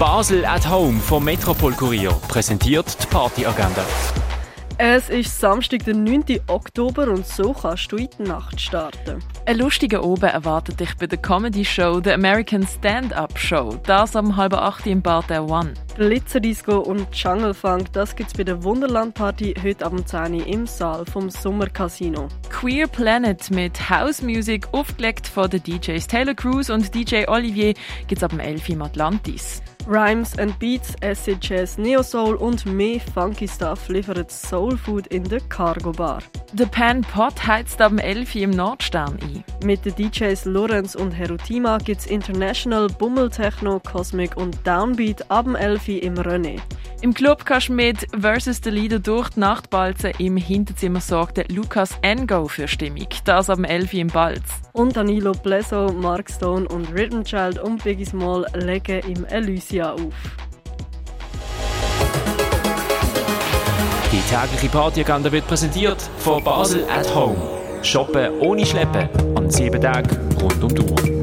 Basel at Home vom Metropol Kurier präsentiert die Partyagenda. Es ist Samstag, der 9. Oktober und so kannst du in die Nacht starten. Ein lustiger Oben erwartet dich bei der Comedy-Show The American Stand-Up Show. Das am halb acht im Bar der One. Glitzerdisco und Jungle Funk, das gibt's bei der Wunderland Party heute Abend 10 Uhr im Saal vom Sommercasino. Queer Planet mit House Music, aufgelegt von den DJs Taylor Cruz und DJ Olivier, gibt's ab dem 11 Uhr im Atlantis. Rhymes and Beats, Acid Jazz, Neo Soul und mehr funky Stuff liefert Soul Food in der Cargo Bar. The Pan Pot heizt am 11 Uhr im Nordstern ein. Mit den DJs Lorenz und Herutima gibt's International Bummel Techno, Cosmic und Downbeat ab dem 11 Uhr im René. Im Club kannst du mit Versus the Leader durch die Nachtbalzen im Hinterzimmer sorgte Lukas Ngo für Stimmung. Das am 11 Uhr im Balz. Und Danilo Blesso, Mark Stone und Rhythm Child und Biggie Small legen im Elysia auf. Die tägliche Partyagenda wird präsentiert von Basel at Home. Shoppen ohne Schleppen an sieben Tagen rund um die Uhr.